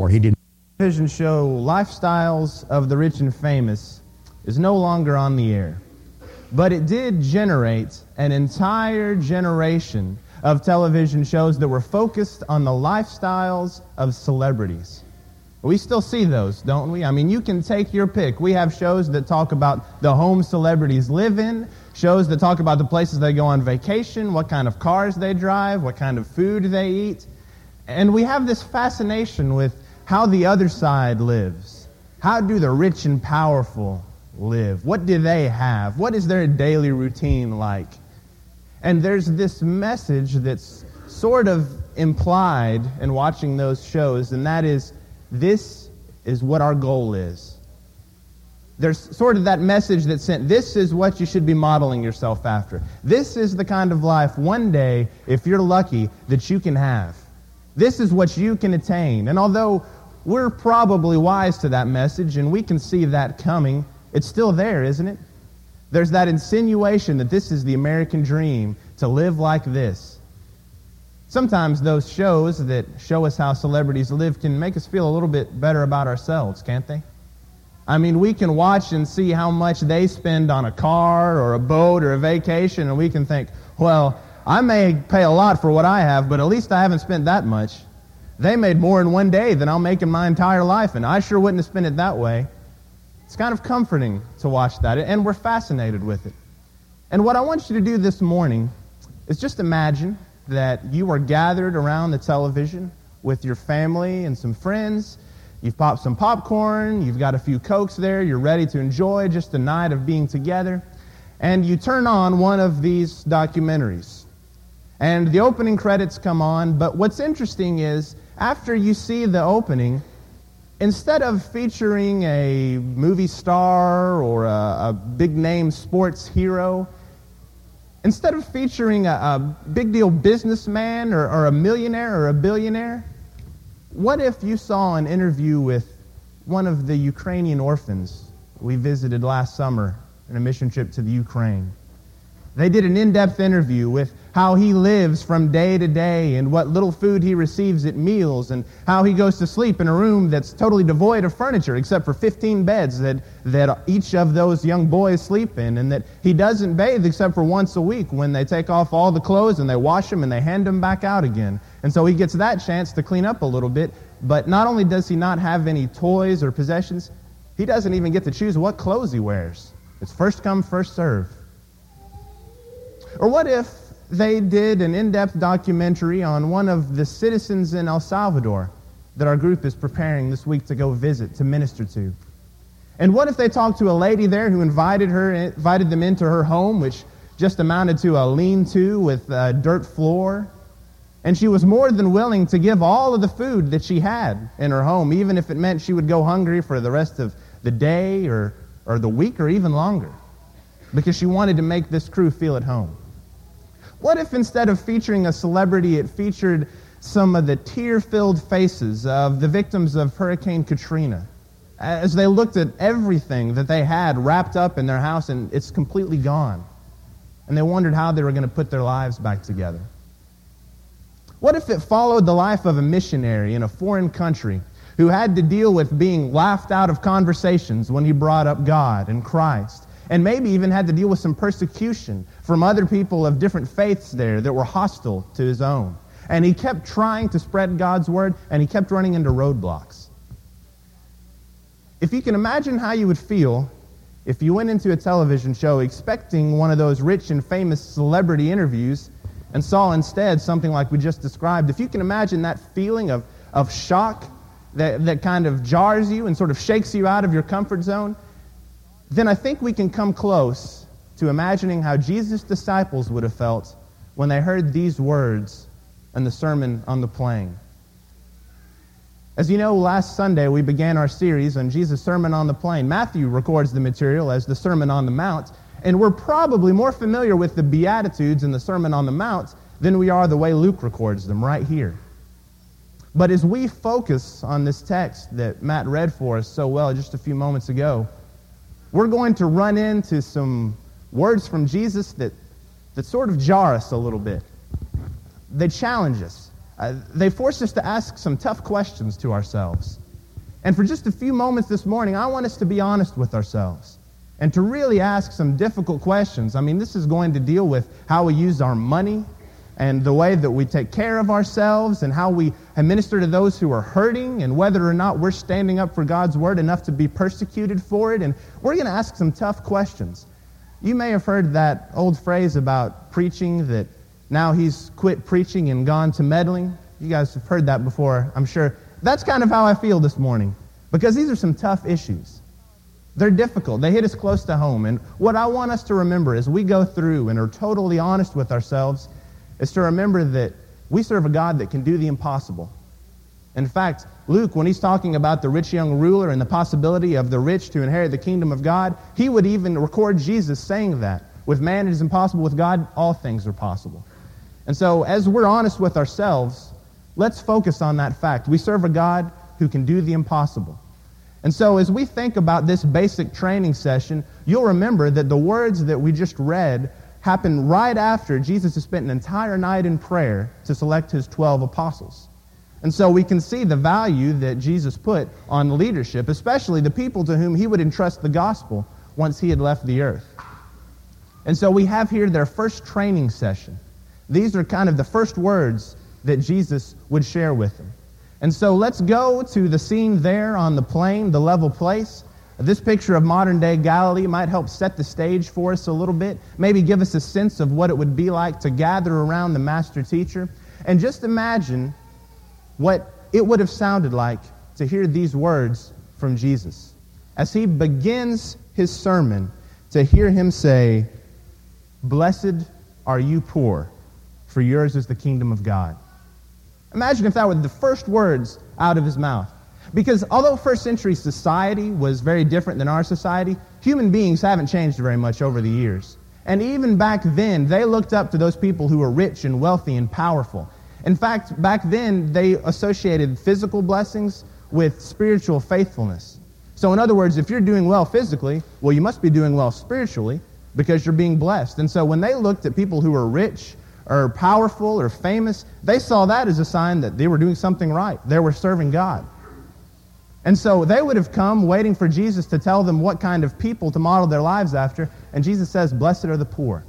or he didn't. television show Lifestyles of the Rich and Famous is no longer on the air. But it did generate an entire generation of television shows that were focused on the lifestyles of celebrities. We still see those, don't we? I mean, you can take your pick. We have shows that talk about the home celebrities live in, shows that talk about the places they go on vacation, what kind of cars they drive, what kind of food they eat. And we have this fascination with how the other side lives. How do the rich and powerful live? What do they have? What is their daily routine like? And there's this message that's sort of implied in watching those shows, and that is this is what our goal is. There's sort of that message that's sent. This is what you should be modeling yourself after. This is the kind of life one day, if you're lucky, that you can have. This is what you can attain. And although we're probably wise to that message and we can see that coming, it's still there, isn't it? There's that insinuation that this is the American dream, to live like this. Sometimes those shows that show us how celebrities live can make us feel a little bit better about ourselves, can't they? I mean, we can watch and see how much they spend on a car or a boat or a vacation, and we can think, well, I may pay a lot for what I have, but at least I haven't spent that much. They made more in one day than I'll make in my entire life, and I sure wouldn't have spent it that way. It's kind of comforting to watch that, and we're fascinated with it. And what I want you to do this morning is just imagine that you are gathered around the television with your family and some friends. You've popped some popcorn, you've got a few Cokes there, you're ready to enjoy just a night of being together. And you turn on one of these documentaries. And the opening credits come on, but what's interesting is after you see the opening, instead of featuring a movie star or a, a big name sports hero, instead of featuring a, a big deal businessman or, or a millionaire or a billionaire, what if you saw an interview with one of the Ukrainian orphans we visited last summer in a mission trip to the Ukraine? They did an in depth interview with how he lives from day to day and what little food he receives at meals and how he goes to sleep in a room that's totally devoid of furniture except for 15 beds that, that each of those young boys sleep in and that he doesn't bathe except for once a week when they take off all the clothes and they wash them and they hand them back out again. And so he gets that chance to clean up a little bit, but not only does he not have any toys or possessions, he doesn't even get to choose what clothes he wears. It's first come, first serve. Or what if they did an in depth documentary on one of the citizens in El Salvador that our group is preparing this week to go visit, to minister to. And what if they talked to a lady there who invited her, invited them into her home, which just amounted to a lean-to with a dirt floor, and she was more than willing to give all of the food that she had in her home, even if it meant she would go hungry for the rest of the day or, or the week or even longer, because she wanted to make this crew feel at home. What if instead of featuring a celebrity, it featured some of the tear filled faces of the victims of Hurricane Katrina as they looked at everything that they had wrapped up in their house and it's completely gone? And they wondered how they were going to put their lives back together. What if it followed the life of a missionary in a foreign country who had to deal with being laughed out of conversations when he brought up God and Christ? And maybe even had to deal with some persecution from other people of different faiths there that were hostile to his own. And he kept trying to spread God's word, and he kept running into roadblocks. If you can imagine how you would feel if you went into a television show expecting one of those rich and famous celebrity interviews and saw instead something like we just described, if you can imagine that feeling of, of shock that, that kind of jars you and sort of shakes you out of your comfort zone, then I think we can come close to imagining how Jesus' disciples would have felt when they heard these words in the Sermon on the Plain. As you know, last Sunday we began our series on Jesus' Sermon on the Plain. Matthew records the material as the Sermon on the Mount, and we're probably more familiar with the Beatitudes in the Sermon on the Mount than we are the way Luke records them right here. But as we focus on this text that Matt read for us so well just a few moments ago, we're going to run into some words from Jesus that, that sort of jar us a little bit. They challenge us. uh, they force us to ask some tough questions to ourselves. And for just a few moments this morning, I want us to be honest with ourselves and to really ask some difficult questions. I mean, this is going to deal with how we use our money and the way that we take care of ourselves and how we minister to those who are hurting and whether or not we're standing up for God's word enough to be persecuted for it. And we're going to ask some tough questions. You may have heard that old phrase about preaching that now he's quit preaching and gone to meddling. You guys have heard that before, I'm sure. That's kind of how I feel this morning because these are some tough issues. They're difficult. They hit us close to home. And what I want us to remember as we go through and are totally honest with ourselves is to remember that we serve a God that can do the impossible. In fact, Luke, when he's talking about the rich young ruler and the possibility of the rich to inherit the kingdom of God, he would even record Jesus saying that. With man it is impossible, with God all things are possible. And so, as we're honest with ourselves, let's focus on that fact. We serve a God who can do the impossible. And so, as we think about this basic training session, you'll remember that the words that we just read happened right after Jesus had spent an entire night in prayer to select his 12 apostles. And so we can see the value that Jesus put on leadership, especially the people to whom he would entrust the gospel once he had left the earth. And so we have here their first training session. These are kind of the first words that Jesus would share with them. And so let's go to the scene there on the plain, the level place. This picture of modern day Galilee might help set the stage for us a little bit, maybe give us a sense of what it would be like to gather around the master teacher. And just imagine what it would have sounded like to hear these words from Jesus. As he begins his sermon, to hear him say, Blessed are you poor, for yours is the kingdom of God. Imagine if that were the first words out of his mouth. Because although first century society was very different than our society, human beings haven't changed very much over the years. And even back then, they looked up to those people who were rich and wealthy and powerful. In fact, back then, they associated physical blessings with spiritual faithfulness. So, in other words, if you're doing well physically, well, you must be doing well spiritually because you're being blessed. And so, when they looked at people who were rich or powerful or famous, they saw that as a sign that they were doing something right. They were serving God. And so they would have come waiting for Jesus to tell them what kind of people to model their lives after. And Jesus says, Blessed are the poor.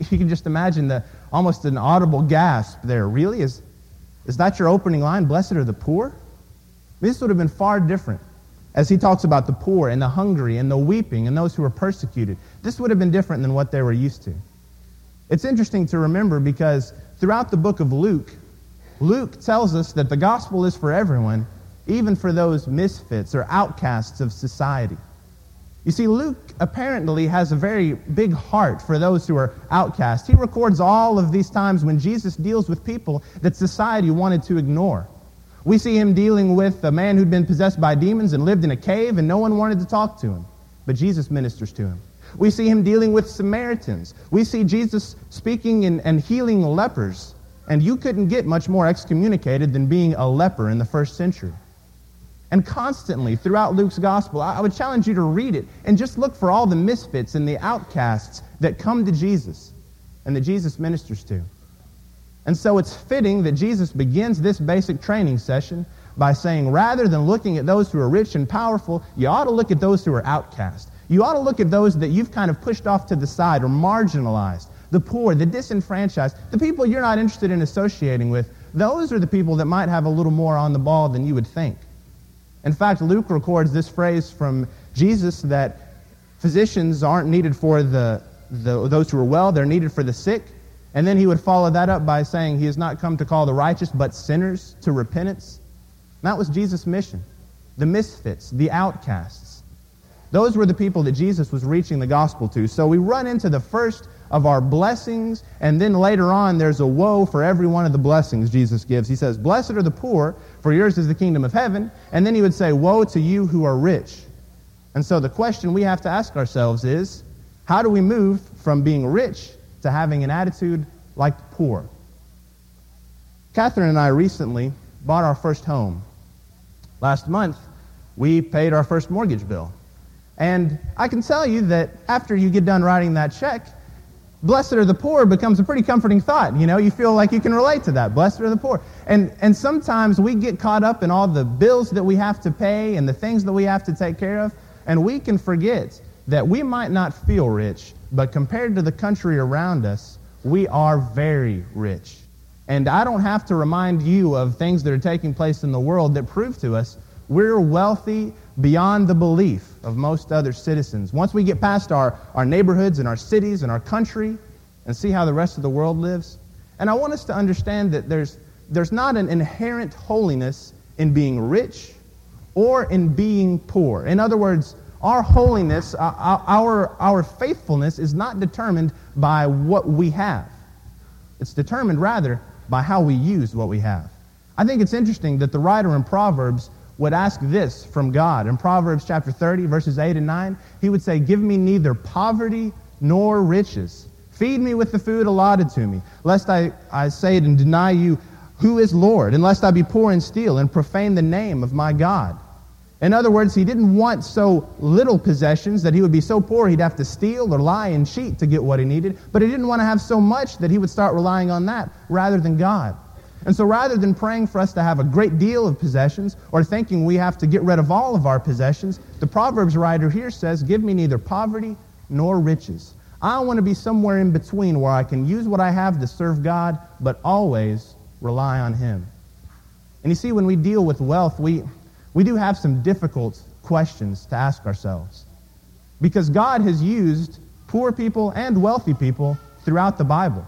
You can just imagine the almost an audible gasp there. Really? Is, is that your opening line? Blessed are the poor? This would have been far different as he talks about the poor and the hungry and the weeping and those who are persecuted. This would have been different than what they were used to. It's interesting to remember because throughout the book of Luke, Luke tells us that the gospel is for everyone, even for those misfits or outcasts of society. You see, Luke apparently has a very big heart for those who are outcast. He records all of these times when Jesus deals with people that society wanted to ignore. We see him dealing with a man who'd been possessed by demons and lived in a cave, and no one wanted to talk to him. But Jesus ministers to him. We see him dealing with Samaritans. We see Jesus speaking and, and healing lepers. And you couldn't get much more excommunicated than being a leper in the first century. And constantly throughout Luke's gospel, I would challenge you to read it and just look for all the misfits and the outcasts that come to Jesus and that Jesus ministers to. And so it's fitting that Jesus begins this basic training session by saying, rather than looking at those who are rich and powerful, you ought to look at those who are outcast. You ought to look at those that you've kind of pushed off to the side or marginalized, the poor, the disenfranchised, the people you're not interested in associating with. Those are the people that might have a little more on the ball than you would think. In fact, Luke records this phrase from Jesus that physicians aren't needed for the, the, those who are well, they're needed for the sick. And then he would follow that up by saying, He has not come to call the righteous, but sinners to repentance. And that was Jesus' mission. The misfits, the outcasts. Those were the people that Jesus was reaching the gospel to. So we run into the first of our blessings, and then later on there's a woe for every one of the blessings Jesus gives. He says, Blessed are the poor, for yours is the kingdom of heaven. And then he would say, Woe to you who are rich. And so the question we have to ask ourselves is, how do we move from being rich to having an attitude like the poor? Catherine and I recently bought our first home. Last month, we paid our first mortgage bill. And I can tell you that after you get done writing that check, Blessed are the poor becomes a pretty comforting thought. You know, you feel like you can relate to that. Blessed are the poor. And, and sometimes we get caught up in all the bills that we have to pay and the things that we have to take care of, and we can forget that we might not feel rich, but compared to the country around us, we are very rich. And I don't have to remind you of things that are taking place in the world that prove to us we're wealthy beyond the belief of most other citizens. Once we get past our, our neighborhoods and our cities and our country and see how the rest of the world lives, and I want us to understand that there's, there's not an inherent holiness in being rich or in being poor. In other words, our holiness, uh, uh, our, our faithfulness is not determined by what we have. It's determined rather by how we use what we have. I think it's interesting that the writer in Proverbs would ask this from God. In Proverbs chapter 30, verses 8 and 9, he would say, Give me neither poverty nor riches. Feed me with the food allotted to me, lest I, I say it and deny you who is Lord, and lest I be poor and steal and profane the name of my God. In other words, he didn't want so little possessions that he would be so poor he'd have to steal or lie and cheat to get what he needed, but he didn't want to have so much that he would start relying on that rather than God. And so rather than praying for us to have a great deal of possessions or thinking we have to get rid of all of our possessions, the Proverbs writer here says, Give me neither poverty nor riches. I want to be somewhere in between where I can use what I have to serve God, but always rely on Him. And you see, when we deal with wealth, we, we do have some difficult questions to ask ourselves. Because God has used poor people and wealthy people throughout the Bible.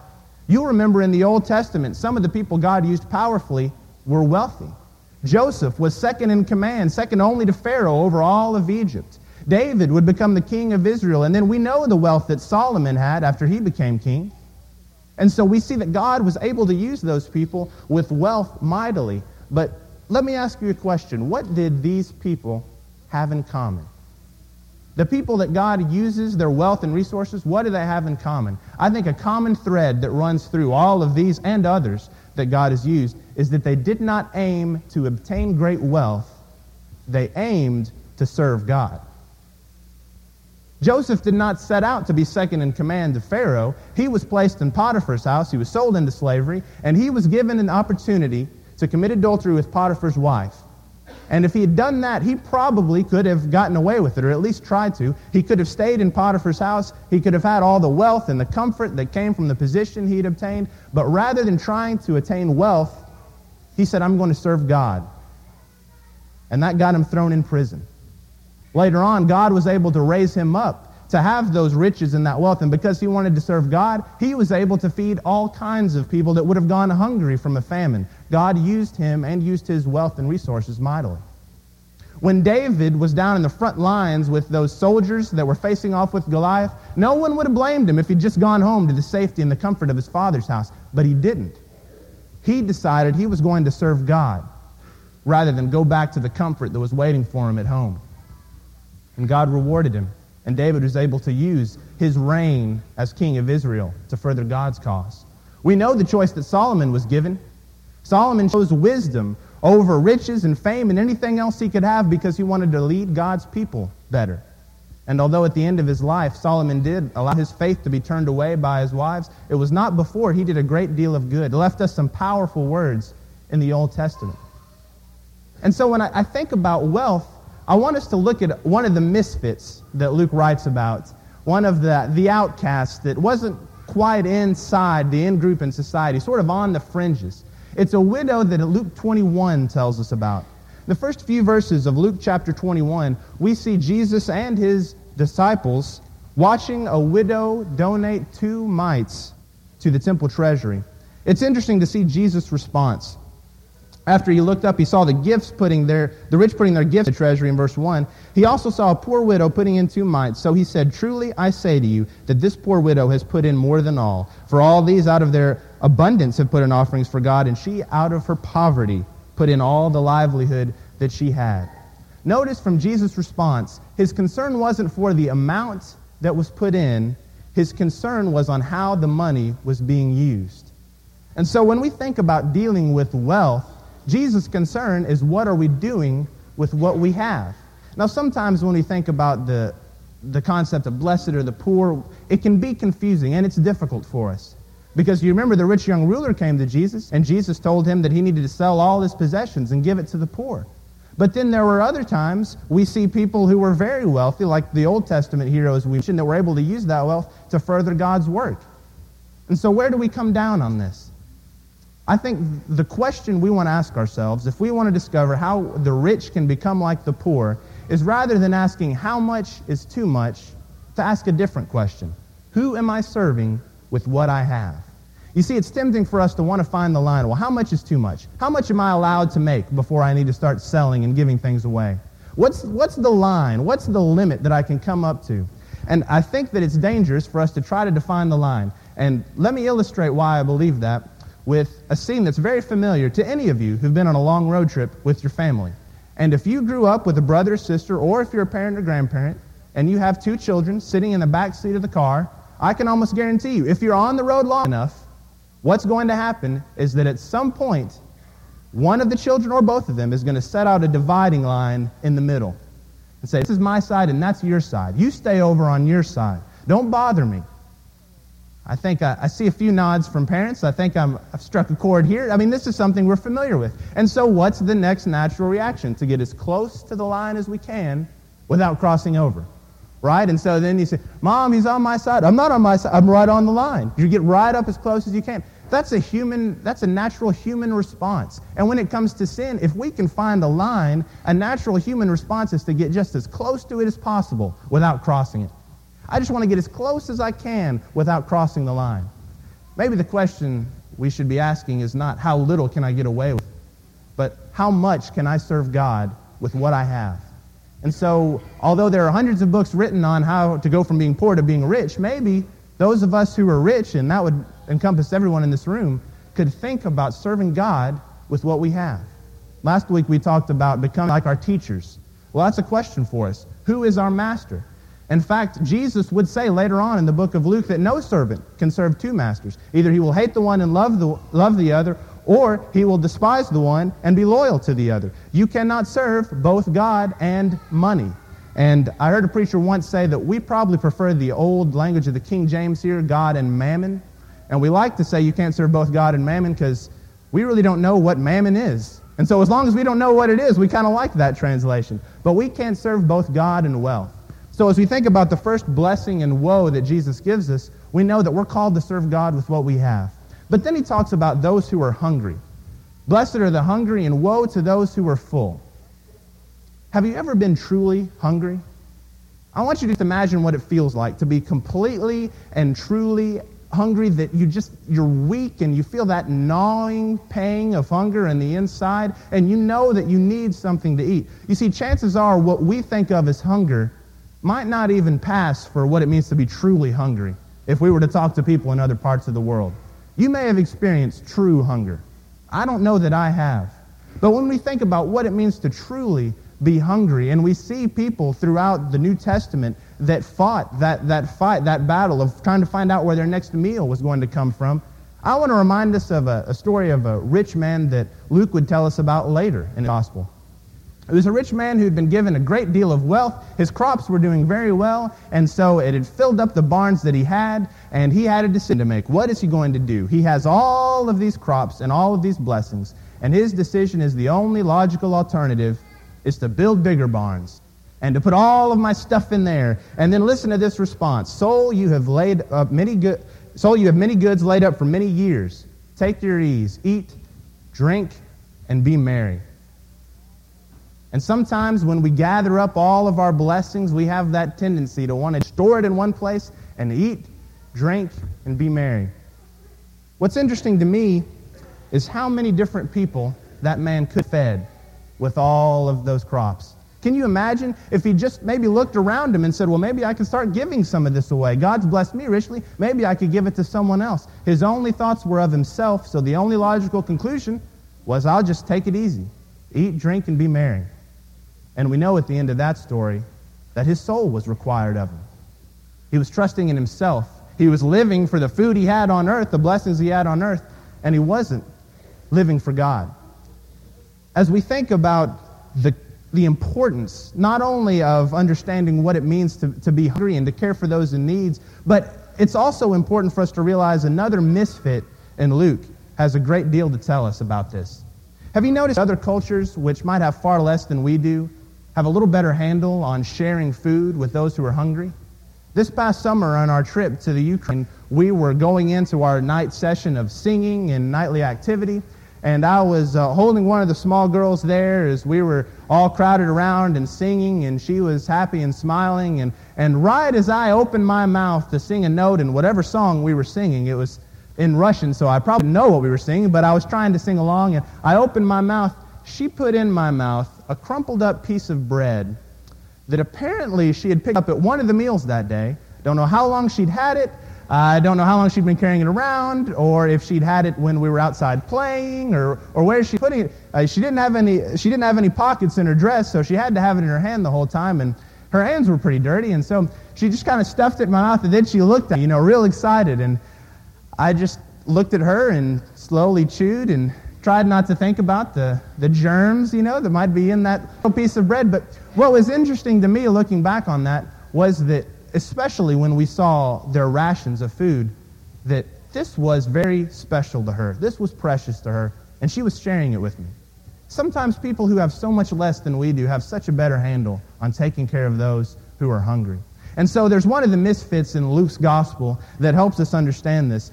You'll remember in the Old Testament, some of the people God used powerfully were wealthy. Joseph was second in command, second only to Pharaoh over all of Egypt. David would become the king of Israel. And then we know the wealth that Solomon had after he became king. And so we see that God was able to use those people with wealth mightily. But let me ask you a question. What did these people have in common? The people that God uses, their wealth and resources, what do they have in common? I think a common thread that runs through all of these and others that God has used is that they did not aim to obtain great wealth, they aimed to serve God. Joseph did not set out to be second in command to Pharaoh. He was placed in Potiphar's house. He was sold into slavery, and he was given an opportunity to commit adultery with Potiphar's wife. And if he had done that, he probably could have gotten away with it, or at least tried to. He could have stayed in Potiphar's house. He could have had all the wealth and the comfort that came from the position he had obtained. But rather than trying to attain wealth, he said, I'm going to serve God. And that got him thrown in prison. Later on, God was able to raise him up to have those riches and that wealth. And because he wanted to serve God, he was able to feed all kinds of people that would have gone hungry from a famine. God used him and used his wealth and resources mightily. When David was down in the front lines with those soldiers that were facing off with Goliath, no one would have blamed him if he'd just gone home to the safety and the comfort of his father's house. But he didn't. He decided he was going to serve God rather than go back to the comfort that was waiting for him at home. And God rewarded him. And David was able to use his reign as king of Israel to further God's cause. We know the choice that Solomon was given. Solomon chose wisdom over riches and fame and anything else he could have because he wanted to lead God's people better. And although at the end of his life Solomon did allow his faith to be turned away by his wives, it was not before he did a great deal of good. Left us some powerful words in the Old Testament. And so when I think about wealth, I want us to look at one of the misfits that Luke writes about, one of the, the outcasts that wasn't quite inside the in group in society, sort of on the fringes. It's a widow that Luke 21 tells us about. The first few verses of Luke chapter 21, we see Jesus and his disciples watching a widow donate two mites to the temple treasury. It's interesting to see Jesus' response. After he looked up, he saw the gifts putting their, the rich putting their gifts in the treasury in verse 1. He also saw a poor widow putting in two mites. So he said, Truly I say to you that this poor widow has put in more than all. For all these out of their abundance have put in offerings for God, and she out of her poverty put in all the livelihood that she had. Notice from Jesus' response, his concern wasn't for the amount that was put in, his concern was on how the money was being used. And so when we think about dealing with wealth, Jesus' concern is what are we doing with what we have? Now, sometimes when we think about the, the concept of blessed or the poor, it can be confusing and it's difficult for us. Because you remember the rich young ruler came to Jesus, and Jesus told him that he needed to sell all his possessions and give it to the poor. But then there were other times we see people who were very wealthy, like the Old Testament heroes we mentioned, that were able to use that wealth to further God's work. And so, where do we come down on this? I think the question we want to ask ourselves, if we want to discover how the rich can become like the poor, is rather than asking how much is too much, to ask a different question Who am I serving with what I have? You see, it's tempting for us to want to find the line. Well, how much is too much? How much am I allowed to make before I need to start selling and giving things away? What's, what's the line? What's the limit that I can come up to? And I think that it's dangerous for us to try to define the line. And let me illustrate why I believe that with a scene that's very familiar to any of you who've been on a long road trip with your family. And if you grew up with a brother or sister, or if you're a parent or grandparent, and you have two children sitting in the back seat of the car, I can almost guarantee you, if you're on the road long enough, what's going to happen is that at some point, one of the children or both of them is going to set out a dividing line in the middle and say, This is my side and that's your side. You stay over on your side. Don't bother me. I think I, I see a few nods from parents. I think i have struck a chord here. I mean, this is something we're familiar with. And so, what's the next natural reaction? To get as close to the line as we can without crossing over right? And so then you say, Mom, he's on my side. I'm not on my side. I'm right on the line. You get right up as close as you can. That's a human, that's a natural human response. And when it comes to sin, if we can find a line, a natural human response is to get just as close to it as possible without crossing it. I just want to get as close as I can without crossing the line. Maybe the question we should be asking is not how little can I get away with, but how much can I serve God with what I have? And so, although there are hundreds of books written on how to go from being poor to being rich, maybe those of us who are rich, and that would encompass everyone in this room, could think about serving God with what we have. Last week we talked about becoming like our teachers. Well, that's a question for us. Who is our master? In fact, Jesus would say later on in the book of Luke that no servant can serve two masters. Either he will hate the one and love the, love the other, or he will despise the one and be loyal to the other. You cannot serve both God and money. And I heard a preacher once say that we probably prefer the old language of the King James here, God and mammon. And we like to say you can't serve both God and mammon because we really don't know what mammon is. And so as long as we don't know what it is, we kind of like that translation. But we can't serve both God and wealth. So as we think about the first blessing and woe that Jesus gives us, we know that we're called to serve God with what we have. But then he talks about those who are hungry. Blessed are the hungry, and woe to those who are full. Have you ever been truly hungry? I want you to imagine what it feels like to be completely and truly hungry that you just you're weak and you feel that gnawing pang of hunger in the inside and you know that you need something to eat. You see chances are what we think of as hunger might not even pass for what it means to be truly hungry if we were to talk to people in other parts of the world. You may have experienced true hunger. I don't know that I have. But when we think about what it means to truly be hungry, and we see people throughout the New Testament that fought that, that fight, that battle of trying to find out where their next meal was going to come from, I want to remind us of a, a story of a rich man that Luke would tell us about later in the Gospel. It was a rich man who had been given a great deal of wealth. His crops were doing very well, and so it had filled up the barns that he had, and he had a decision to make. What is he going to do? He has all of these crops and all of these blessings, and his decision is the only logical alternative is to build bigger barns and to put all of my stuff in there. And then listen to this response. Soul, you have laid up many good soul, you have many goods laid up for many years. Take your ease, eat, drink, and be merry. And sometimes when we gather up all of our blessings, we have that tendency to want to store it in one place and eat, drink, and be merry. What's interesting to me is how many different people that man could have fed with all of those crops. Can you imagine if he just maybe looked around him and said, Well, maybe I can start giving some of this away. God's blessed me richly. Maybe I could give it to someone else. His only thoughts were of himself, so the only logical conclusion was, I'll just take it easy. Eat, drink, and be merry. And we know at the end of that story that his soul was required of him. He was trusting in himself. He was living for the food he had on earth, the blessings he had on earth, and he wasn't living for God. As we think about the the importance not only of understanding what it means to, to be hungry and to care for those in needs, but it's also important for us to realize another misfit in Luke has a great deal to tell us about this. Have you noticed other cultures, which might have far less than we do, have a little better handle on sharing food with those who are hungry? This past summer on our trip to the Ukraine, we were going into our night session of singing and nightly activity, and I was uh, holding one of the small girls there as we were all crowded around and singing, and she was happy and smiling. And, and right as I opened my mouth to sing a note in whatever song we were singing, it was in Russian, so I probably know what we were singing, but I was trying to sing along, and I opened my mouth. She put in my mouth a crumpled up piece of bread that apparently she had picked up at one of the meals that day. Don't know how long she'd had it. I don't know how long she'd been carrying it around, or if she'd had it when we were outside playing, or, or where she putting it. Uh, she didn't have any. She didn't have any pockets in her dress, so she had to have it in her hand the whole time, and her hands were pretty dirty, and so she just kind of stuffed it in my mouth, and then she looked at me, you know, real excited, and I just looked at her and slowly chewed and tried not to think about the, the germs, you know, that might be in that little piece of bread. But what was interesting to me looking back on that was that, especially when we saw their rations of food, that this was very special to her. This was precious to her, and she was sharing it with me. Sometimes people who have so much less than we do have such a better handle on taking care of those who are hungry. And so there's one of the misfits in Luke's gospel that helps us understand this.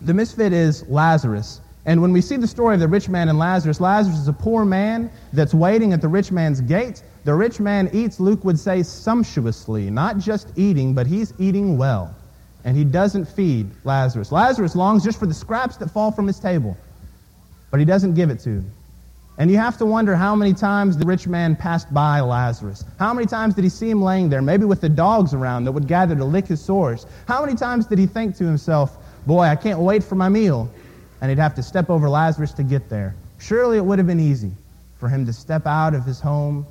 The misfit is Lazarus. And when we see the story of the rich man and Lazarus, Lazarus is a poor man that's waiting at the rich man's gate. The rich man eats, Luke would say, sumptuously, not just eating, but he's eating well. And he doesn't feed Lazarus. Lazarus longs just for the scraps that fall from his table, but he doesn't give it to him. And you have to wonder how many times the rich man passed by Lazarus. How many times did he see him laying there, maybe with the dogs around that would gather to lick his sores? How many times did he think to himself, Boy, I can't wait for my meal. And he'd have to step over Lazarus to get there. Surely it would have been easy for him to step out of his home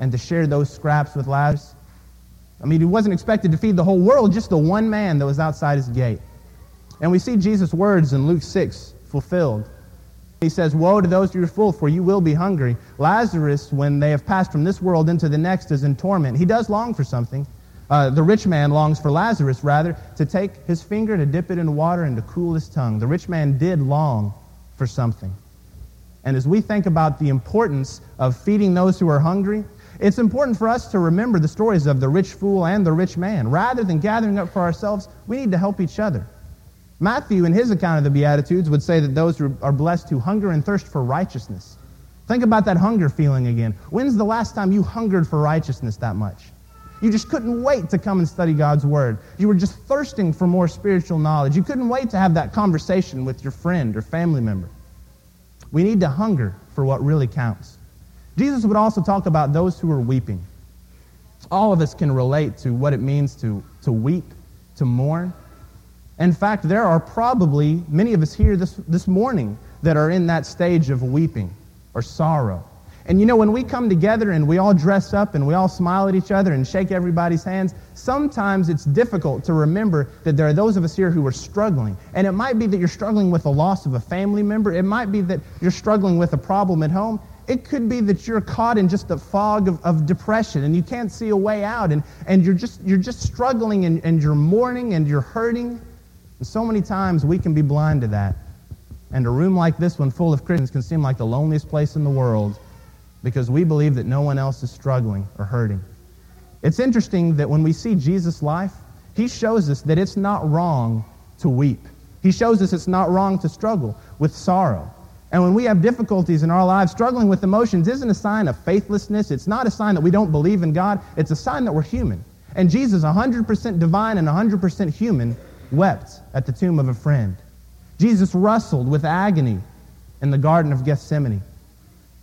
and to share those scraps with Lazarus. I mean, he wasn't expected to feed the whole world, just the one man that was outside his gate. And we see Jesus' words in Luke 6 fulfilled. He says, Woe to those who are full, for you will be hungry. Lazarus, when they have passed from this world into the next, is in torment. He does long for something, uh, the rich man longs for Lazarus, rather, to take his finger, to dip it in water, and to cool his tongue. The rich man did long for something. And as we think about the importance of feeding those who are hungry, it's important for us to remember the stories of the rich fool and the rich man. Rather than gathering up for ourselves, we need to help each other. Matthew, in his account of the Beatitudes, would say that those who are blessed who hunger and thirst for righteousness. Think about that hunger feeling again. When's the last time you hungered for righteousness that much? You just couldn't wait to come and study God's Word. You were just thirsting for more spiritual knowledge. You couldn't wait to have that conversation with your friend or family member. We need to hunger for what really counts. Jesus would also talk about those who are weeping. All of us can relate to what it means to, to weep, to mourn. In fact, there are probably many of us here this, this morning that are in that stage of weeping or sorrow. And you know, when we come together and we all dress up and we all smile at each other and shake everybody's hands, sometimes it's difficult to remember that there are those of us here who are struggling. And it might be that you're struggling with the loss of a family member. It might be that you're struggling with a problem at home. It could be that you're caught in just the fog of, of depression and you can't see a way out and, and you're, just, you're just struggling and, and you're mourning and you're hurting. And so many times we can be blind to that. And a room like this one full of Christians can seem like the loneliest place in the world because we believe that no one else is struggling or hurting. It's interesting that when we see Jesus' life, he shows us that it's not wrong to weep. He shows us it's not wrong to struggle with sorrow. And when we have difficulties in our lives, struggling with emotions isn't a sign of faithlessness. It's not a sign that we don't believe in God. It's a sign that we're human. And Jesus, 100% divine and 100% human, wept at the tomb of a friend. Jesus wrestled with agony in the Garden of Gethsemane.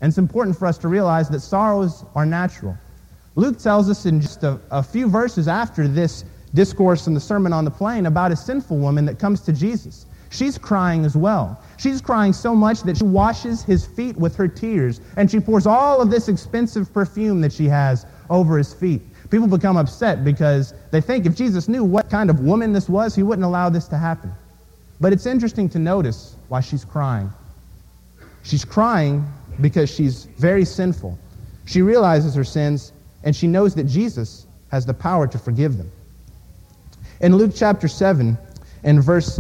And it's important for us to realize that sorrows are natural. Luke tells us in just a, a few verses after this discourse in the Sermon on the Plain about a sinful woman that comes to Jesus. She's crying as well. She's crying so much that she washes his feet with her tears, and she pours all of this expensive perfume that she has over his feet. People become upset because they think if Jesus knew what kind of woman this was, he wouldn't allow this to happen. But it's interesting to notice why she's crying. She's crying because she's very sinful. She realizes her sins, and she knows that Jesus has the power to forgive them. In Luke chapter 7, in verse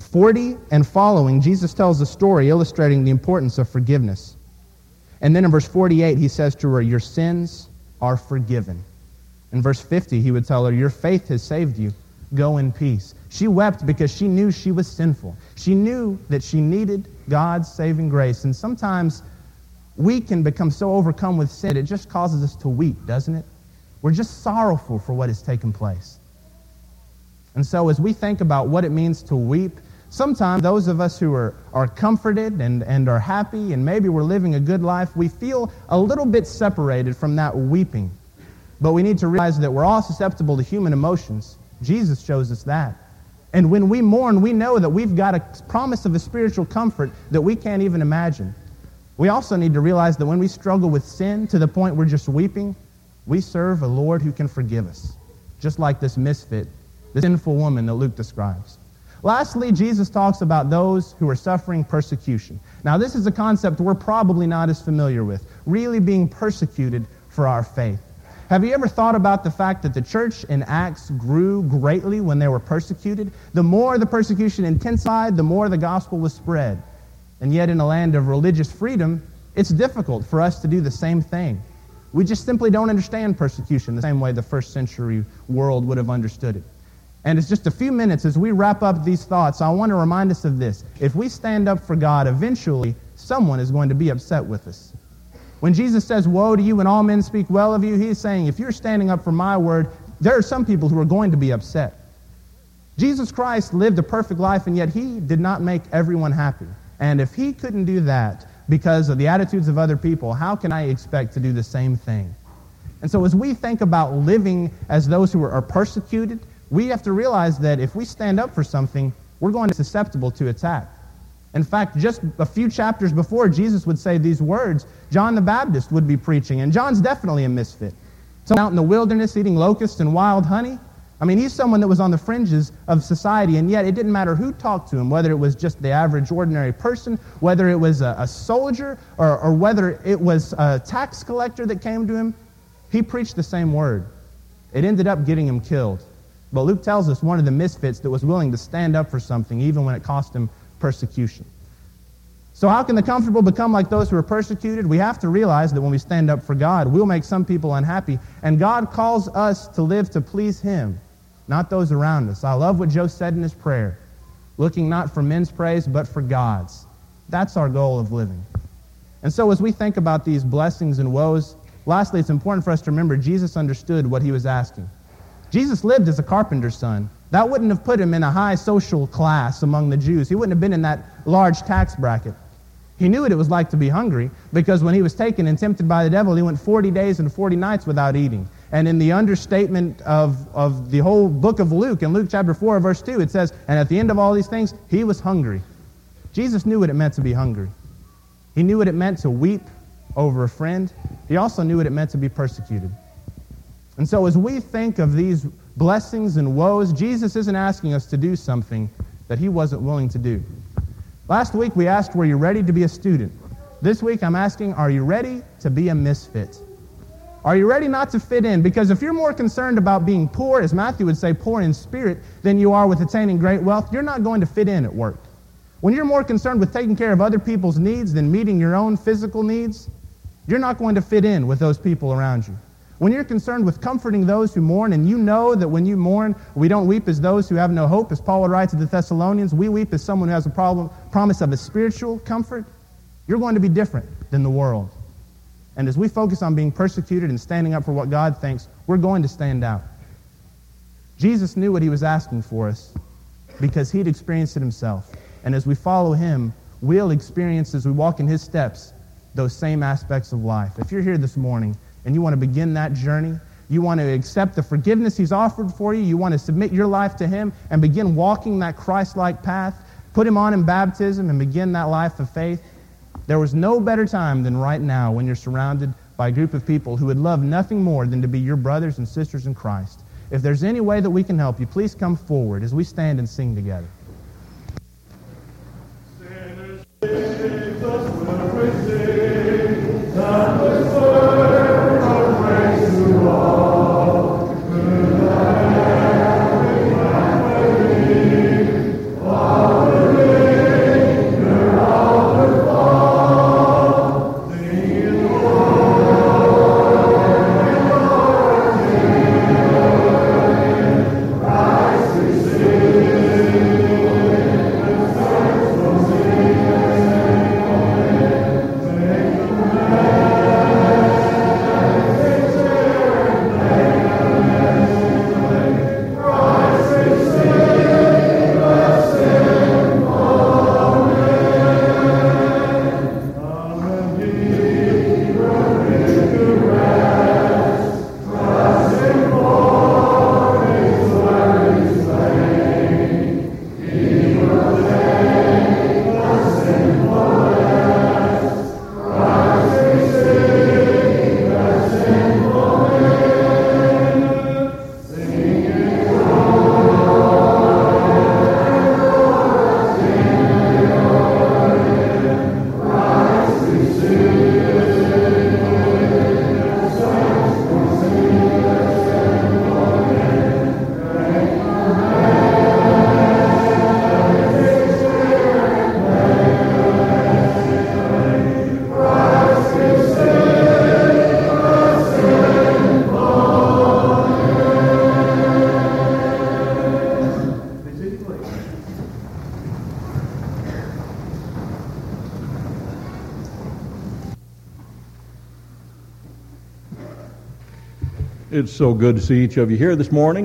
40 and following, Jesus tells a story illustrating the importance of forgiveness. And then in verse 48, he says to her, Your sins are forgiven. In verse 50, he would tell her, Your faith has saved you. Go in peace. She wept because she knew she was sinful. She knew that she needed God's saving grace. And sometimes we can become so overcome with sin, it just causes us to weep, doesn't it? We're just sorrowful for what has taken place. And so as we think about what it means to weep, sometimes those of us who are, are comforted and, and are happy and maybe we're living a good life, we feel a little bit separated from that weeping. But we need to realize that we're all susceptible to human emotions. Jesus shows us that. And when we mourn, we know that we've got a promise of a spiritual comfort that we can't even imagine. We also need to realize that when we struggle with sin to the point we're just weeping, we serve a Lord who can forgive us, just like this misfit, this sinful woman that Luke describes. Lastly, Jesus talks about those who are suffering persecution. Now, this is a concept we're probably not as familiar with, really being persecuted for our faith. Have you ever thought about the fact that the church in Acts grew greatly when they were persecuted? The more the persecution intensified, the more the gospel was spread. And yet, in a land of religious freedom, it's difficult for us to do the same thing. We just simply don't understand persecution the same way the first century world would have understood it. And it's just a few minutes as we wrap up these thoughts. I want to remind us of this. If we stand up for God, eventually someone is going to be upset with us. When Jesus says, Woe to you when all men speak well of you, he is saying, If you're standing up for my word, there are some people who are going to be upset. Jesus Christ lived a perfect life, and yet he did not make everyone happy. And if he couldn't do that because of the attitudes of other people, how can I expect to do the same thing? And so, as we think about living as those who are persecuted, we have to realize that if we stand up for something, we're going to be susceptible to attack. In fact, just a few chapters before Jesus would say these words, John the Baptist would be preaching, and John's definitely a misfit. So out in the wilderness eating locusts and wild honey. I mean, he's someone that was on the fringes of society, and yet it didn't matter who talked to him, whether it was just the average ordinary person, whether it was a, a soldier, or, or whether it was a tax collector that came to him. He preached the same word. It ended up getting him killed. But Luke tells us one of the misfits that was willing to stand up for something even when it cost him persecution. So, how can the comfortable become like those who are persecuted? We have to realize that when we stand up for God, we'll make some people unhappy. And God calls us to live to please Him, not those around us. I love what Joe said in his prayer looking not for men's praise, but for God's. That's our goal of living. And so, as we think about these blessings and woes, lastly, it's important for us to remember Jesus understood what he was asking. Jesus lived as a carpenter's son. That wouldn't have put him in a high social class among the Jews. He wouldn't have been in that large tax bracket. He knew what it was like to be hungry because when he was taken and tempted by the devil, he went 40 days and 40 nights without eating. And in the understatement of, of the whole book of Luke, in Luke chapter 4, verse 2, it says, And at the end of all these things, he was hungry. Jesus knew what it meant to be hungry. He knew what it meant to weep over a friend. He also knew what it meant to be persecuted. And so, as we think of these blessings and woes, Jesus isn't asking us to do something that he wasn't willing to do. Last week, we asked, Were you ready to be a student? This week, I'm asking, Are you ready to be a misfit? Are you ready not to fit in? Because if you're more concerned about being poor, as Matthew would say, poor in spirit, than you are with attaining great wealth, you're not going to fit in at work. When you're more concerned with taking care of other people's needs than meeting your own physical needs, you're not going to fit in with those people around you. When you're concerned with comforting those who mourn, and you know that when you mourn, we don't weep as those who have no hope, as Paul would write to the Thessalonians, we weep as someone who has a problem, promise of a spiritual comfort, you're going to be different than the world. And as we focus on being persecuted and standing up for what God thinks, we're going to stand out. Jesus knew what he was asking for us because he'd experienced it himself. And as we follow him, we'll experience, as we walk in his steps, those same aspects of life. If you're here this morning and you want to begin that journey, you want to accept the forgiveness He's offered for you, you want to submit your life to Him and begin walking that Christ like path, put Him on in baptism and begin that life of faith, there was no better time than right now when you're surrounded by a group of people who would love nothing more than to be your brothers and sisters in Christ. If there's any way that we can help you, please come forward as we stand and sing together. So good to see each of you here this morning.